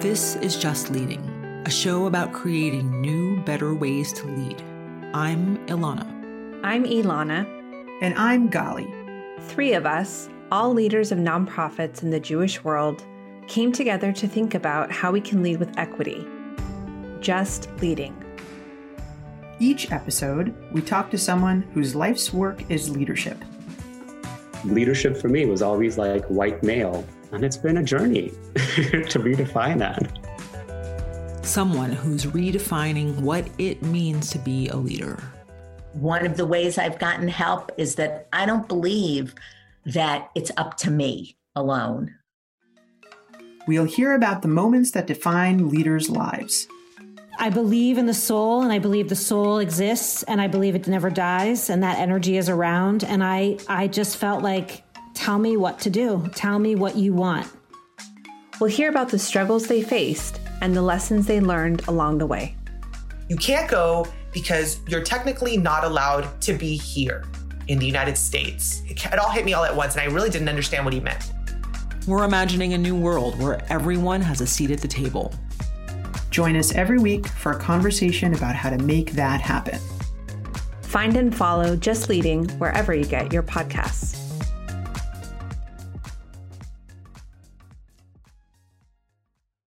This is Just Leading, a show about creating new, better ways to lead. I'm Ilana. I'm Ilana. And I'm Gali. Three of us, all leaders of nonprofits in the Jewish world, came together to think about how we can lead with equity. Just Leading. Each episode, we talk to someone whose life's work is leadership. Leadership for me was always like white male, and it's been a journey to redefine that. Someone who's redefining what it means to be a leader. One of the ways I've gotten help is that I don't believe that it's up to me alone. We'll hear about the moments that define leaders' lives. I believe in the soul and I believe the soul exists and I believe it never dies and that energy is around and I I just felt like tell me what to do. Tell me what you want. We'll hear about the struggles they faced and the lessons they learned along the way. You can't go because you're technically not allowed to be here in the United States. It all hit me all at once and I really didn't understand what he meant. We're imagining a new world where everyone has a seat at the table. Join us every week for a conversation about how to make that happen. Find and follow Just Leading wherever you get your podcasts.